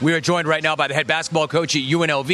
We are joined right now by the head basketball coach at UNLV.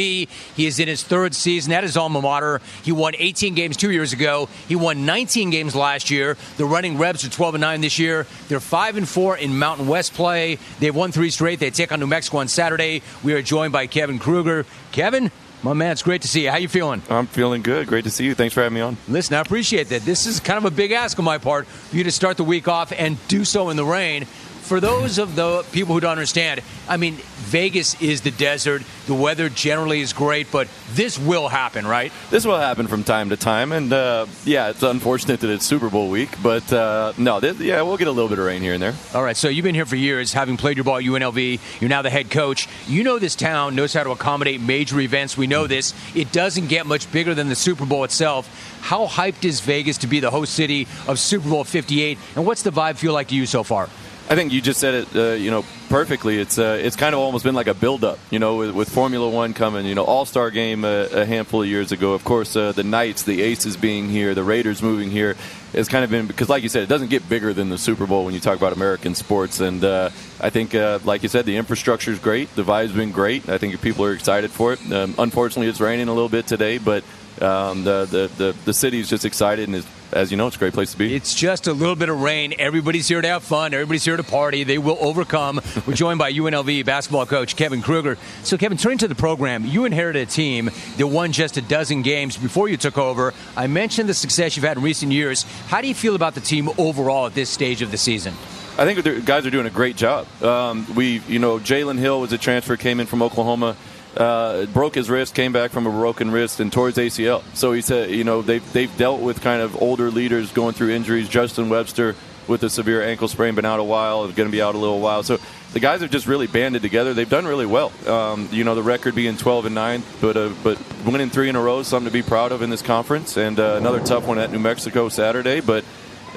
He is in his third season at his alma mater. He won 18 games two years ago. He won 19 games last year. The running Rebs are 12 and 9 this year. They're 5 and 4 in Mountain West play. They've won three straight. They take on New Mexico on Saturday. We are joined by Kevin Kruger. Kevin, my man, it's great to see you. How you feeling? I'm feeling good. Great to see you. Thanks for having me on. Listen, I appreciate that. This is kind of a big ask on my part for you to start the week off and do so in the rain for those of the people who don't understand, I mean, Vegas is the desert. The weather generally is great, but this will happen, right? This will happen from time to time, and uh, yeah, it's unfortunate that it's Super Bowl week, but uh, no, this, yeah, we'll get a little bit of rain here and there. All right, so you've been here for years, having played your ball at UNLV. You're now the head coach. You know this town knows how to accommodate major events. We know this. It doesn't get much bigger than the Super Bowl itself. How hyped is Vegas to be the host city of Super Bowl 58, and what's the vibe feel like to you so far? I think you just said it, uh, you know, perfectly. It's uh, it's kind of almost been like a build-up, you know, with, with Formula One coming, you know, All-Star Game a, a handful of years ago. Of course, uh, the Knights, the Aces being here, the Raiders moving here. It's kind of been because, like you said, it doesn't get bigger than the Super Bowl when you talk about American sports. And uh, I think, uh, like you said, the infrastructure is great. The vibe's been great. I think people are excited for it. Um, unfortunately, it's raining a little bit today, but um, the, the the the city's just excited and is as you know, it's a great place to be. It's just a little bit of rain. Everybody's here to have fun. Everybody's here to party. They will overcome. We're joined by UNLV basketball coach Kevin Kruger. So, Kevin, turning to the program, you inherited a team that won just a dozen games before you took over. I mentioned the success you've had in recent years. How do you feel about the team overall at this stage of the season? I think the guys are doing a great job. Um, we, you know, Jalen Hill was a transfer, came in from Oklahoma uh, broke his wrist, came back from a broken wrist, and tore his ACL. So he said, you know, they've, they've dealt with kind of older leaders going through injuries. Justin Webster with a severe ankle sprain, been out a while, is going to be out a little while. So the guys have just really banded together. They've done really well. Um, you know, the record being 12 and 9, but uh, but winning three in a row is something to be proud of in this conference. And uh, another tough one at New Mexico Saturday, but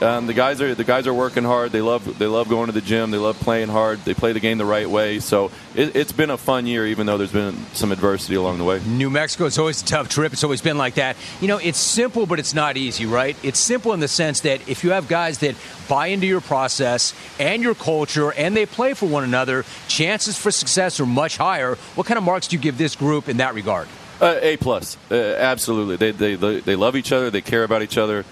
um, the guys are the guys are working hard. They love they love going to the gym. They love playing hard. They play the game the right way. So it, has been a fun year, even though there's been some adversity along the way. New Mexico is always a tough trip. It's always been like that. You know, it's simple, but it's not easy, right? It's simple in the sense that if you have guys that buy into your process and your culture, and they play for one another, chances for success are much higher. What kind of marks do you give this group in that regard? Uh, a plus, uh, absolutely. They, they they love each other. They care about each other.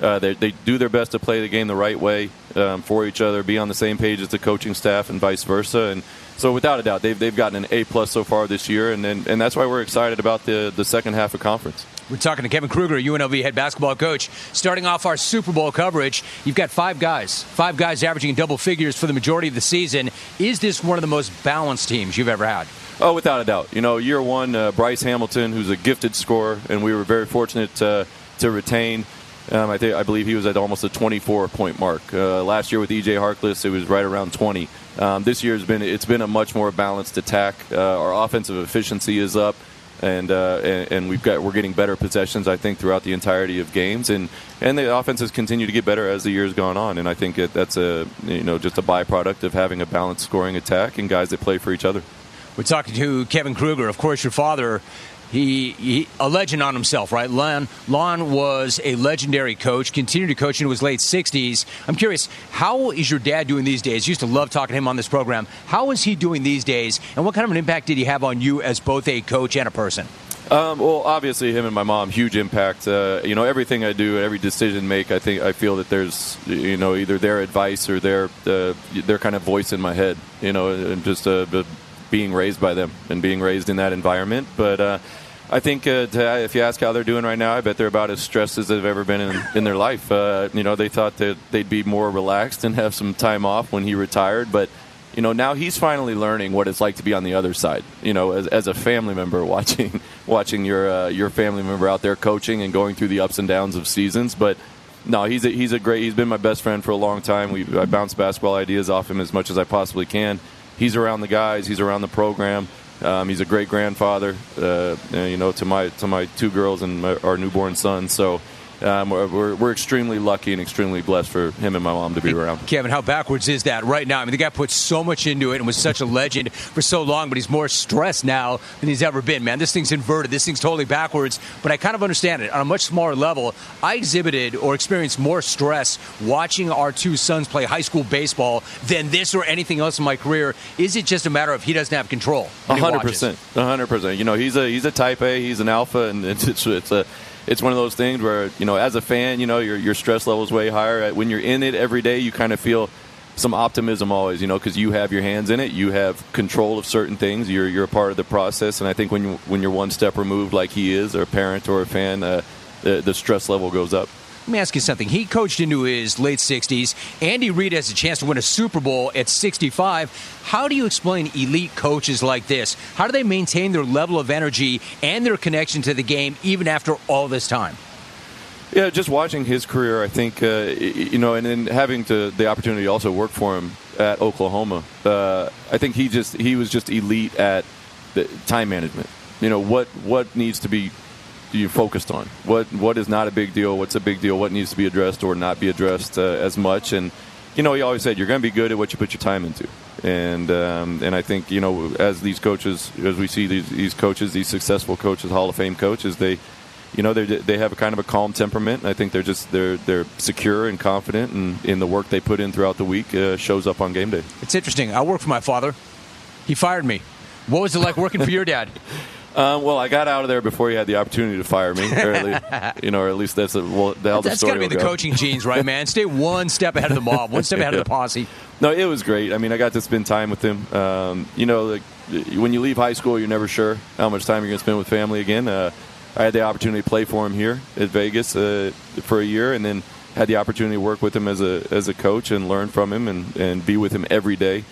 Uh, they, they, do their best to play the game the right way um, for each other, be on the same page as the coaching staff, and vice versa. And so, without a doubt, they've, they've gotten an A plus so far this year, and, and, and that's why we're excited about the, the second half of conference. We're talking to Kevin Kruger, UNLV head basketball coach. Starting off our Super Bowl coverage, you've got five guys, five guys averaging double figures for the majority of the season. Is this one of the most balanced teams you've ever had? Oh, without a doubt. You know, year one, uh, Bryce Hamilton, who's a gifted scorer, and we were very fortunate to retain. Um, I I believe he was at almost a 24 point mark. Uh, last year with EJ Harkless, it was right around 20. Um, this year has been it's been a much more balanced attack. Uh, our offensive efficiency is up, and, uh, and, and we've got we're getting better possessions. I think throughout the entirety of games, and and the offenses continue to get better as the year's gone on. And I think it, that's a you know just a byproduct of having a balanced scoring attack and guys that play for each other. We're talking to Kevin Kruger. Of course, your father he, he, a legend on himself, right? Lon, Lon was a legendary coach, continued to coach into his late 60s. I'm curious, how is your dad doing these days? used to love talking to him on this program. How is he doing these days, and what kind of an impact did he have on you as both a coach and a person? Um, well, obviously, him and my mom, huge impact. Uh, you know, everything I do, every decision make, I think I feel that there's, you know, either their advice or their uh, their kind of voice in my head. You know, and just uh, being raised by them and being raised in that environment. But uh, I think uh, to, if you ask how they're doing right now, I bet they're about as stressed as they've ever been in, in their life. Uh, you know, they thought that they'd be more relaxed and have some time off when he retired, but you know now he's finally learning what it's like to be on the other side. You know, as, as a family member watching watching your uh, your family member out there coaching and going through the ups and downs of seasons, but. No, he's a, he's a great. He's been my best friend for a long time. We I bounce basketball ideas off him as much as I possibly can he's around the guys, he's around the program. Um, he's a great grandfather, uh, you know, to my to my two girls and my, our newborn son. So um, we're, we're extremely lucky and extremely blessed for him and my mom to be around. Kevin, how backwards is that right now? I mean, the guy put so much into it and was such a legend for so long, but he's more stressed now than he's ever been, man. This thing's inverted. This thing's totally backwards, but I kind of understand it. On a much smaller level, I exhibited or experienced more stress watching our two sons play high school baseball than this or anything else in my career. Is it just a matter of he doesn't have control? hundred percent, hundred percent. You know, he's a he's a type A, he's an alpha, and it's, it's a it's one of those things where you know, as a fan, you know, your your stress level is way higher. When you're in it every day, you kind of feel some optimism always, you know, because you have your hands in it, you have control of certain things, you're you're a part of the process, and I think when you when you're one step removed, like he is, or a parent or a fan, uh, the, the stress level goes up. Let me ask you something. He coached into his late 60s. Andy Reid has a chance to win a Super Bowl at 65. How do you explain elite coaches like this? How do they maintain their level of energy and their connection to the game even after all this time? Yeah, just watching his career, I think uh, you know, and then having to the opportunity to also work for him at Oklahoma, uh, I think he just he was just elite at the time management. You know what what needs to be you focused on? What what is not a big deal? What's a big deal? What needs to be addressed or not be addressed uh, as much? And you know, he always said you're going to be good at what you put your time into. And um, and I think you know, as these coaches, as we see these, these coaches, these successful coaches, Hall of Fame coaches, they you know they they have a kind of a calm temperament. I think they're just they're they're secure and confident, and in the work they put in throughout the week uh, shows up on game day. It's interesting. I work for my father. He fired me. What was it like working for your dad? Um, well, I got out of there before he had the opportunity to fire me, least, you know, or at least that's a, well, that's, that's got to be the go. coaching genes, right, man? Stay one step ahead of the mob, one step ahead yeah. of the posse. No, it was great. I mean, I got to spend time with him. Um, you know, like, when you leave high school, you're never sure how much time you're going to spend with family again. Uh, I had the opportunity to play for him here at Vegas uh, for a year, and then had the opportunity to work with him as a as a coach and learn from him and, and be with him every day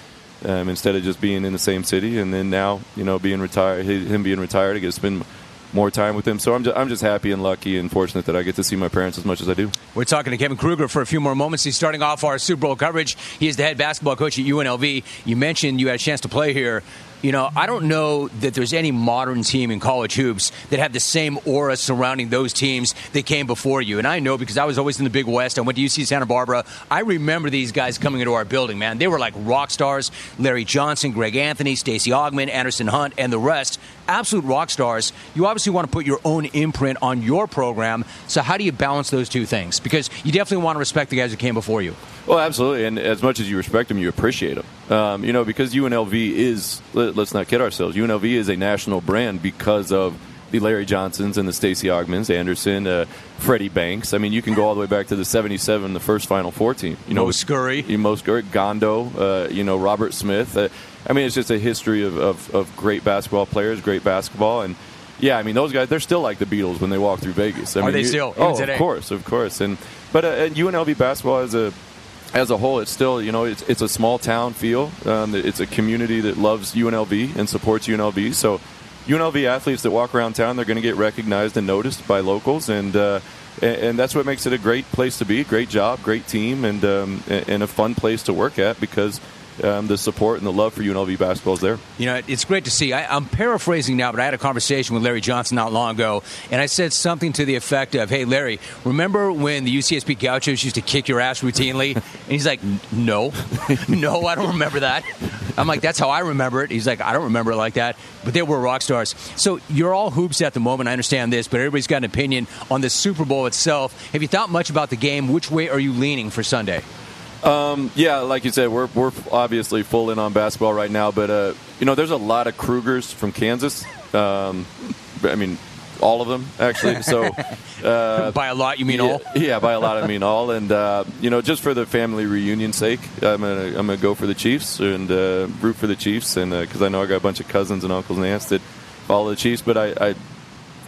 um, instead of just being in the same city. And then now, you know, being retired, him being retired, I get to spend more time with him. So I'm just, I'm just happy and lucky and fortunate that I get to see my parents as much as I do. We're talking to Kevin Kruger for a few more moments. He's starting off our Super Bowl coverage. He is the head basketball coach at UNLV. You mentioned you had a chance to play here you know, I don't know that there's any modern team in college hoops that have the same aura surrounding those teams that came before you. And I know because I was always in the Big West. I went to UC Santa Barbara. I remember these guys coming into our building, man. They were like rock stars. Larry Johnson, Greg Anthony, Stacey Augmon, Anderson Hunt, and the rest. Absolute rock stars. You obviously want to put your own imprint on your program. So how do you balance those two things? Because you definitely want to respect the guys who came before you. Well, absolutely, and as much as you respect them, you appreciate them. Um, you know, because UNLV is let, us not kid ourselves. UNLV is a national brand because of the Larry Johnsons and the Stacey Augmons, Anderson, uh, Freddie Banks. I mean, you can go all the way back to the '77, the first Final Four team. You know, Mo Scurry, Mo Scurry, Gondo, uh, you know, Robert Smith. Uh, I mean, it's just a history of, of, of great basketball players, great basketball, and yeah, I mean, those guys, they're still like the Beatles when they walk through Vegas. I Are mean, they you, still? Oh, today? of course, of course. And but uh, UNLV basketball is a as a whole, it's still you know it's it's a small town feel. Um, it's a community that loves UNLV and supports UNLV. So UNLV athletes that walk around town, they're going to get recognized and noticed by locals, and uh, and that's what makes it a great place to be. Great job, great team, and um, and a fun place to work at because um, the support and the love for UNLV basketball is there. You know, it's great to see. I, am paraphrasing now, but I had a conversation with Larry Johnson not long ago, and I said something to the effect of, "Hey, Larry, remember when the UCSB Gauchos used to kick your ass routinely?" And he's like, "No, no, I don't remember that." I'm like, "That's how I remember it." He's like, "I don't remember it like that." But they were rock stars. So you're all hoops at the moment. I understand this, but everybody's got an opinion on the Super Bowl itself. Have you thought much about the game? Which way are you leaning for Sunday? Um, yeah, like you said, we're, we're obviously full in on basketball right now, but uh, you know, there's a lot of Krugers from Kansas. Um, I mean, all of them actually. So uh, by a lot, you mean yeah, all? Yeah, by a lot, I mean all. And uh, you know, just for the family reunion sake, I'm gonna I'm gonna go for the Chiefs and uh, root for the Chiefs, and because uh, I know I got a bunch of cousins and uncles and aunts that follow the Chiefs. But I, I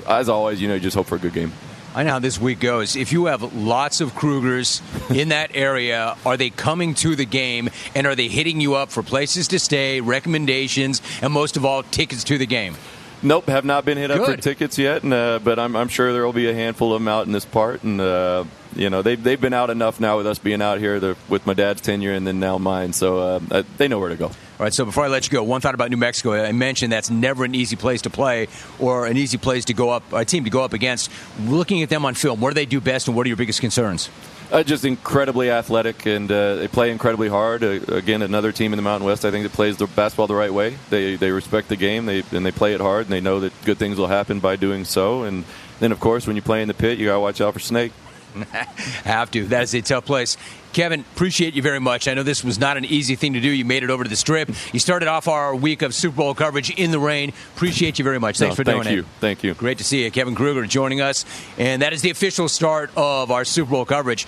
as always, you know, just hope for a good game. I know how this week goes. If you have lots of Krugers in that area, are they coming to the game and are they hitting you up for places to stay, recommendations, and most of all, tickets to the game? Nope, have not been hit Good. up for tickets yet, and, uh, but I'm, I'm, sure there will be a handful of them out in this part. And uh, you know, they've they've been out enough now with us being out here the, with my dad's tenure and then now mine. So uh, they know where to go. All right, so before I let you go, one thought about New Mexico. I mentioned that's never an easy place to play or an easy place to go up, a team to go up against. Looking at them on film, what do they do best and what are your biggest concerns? Uh, just incredibly athletic, and uh, they play incredibly hard. Uh, again, another team in the Mountain West, I think, that plays the basketball the right way. They they respect the game, they and they play it hard, and they know that good things will happen by doing so. And then, of course, when you play in the pit, you got to watch out for snake. Have to. That is a tough place. Kevin, appreciate you very much. I know this was not an easy thing to do. You made it over to the strip. You started off our week of Super Bowl coverage in the rain. Appreciate you very much. Thanks no, for doing thank you. it. Thank you. Great to see you. Kevin Kruger joining us. And that is the official start of our Super Bowl coverage.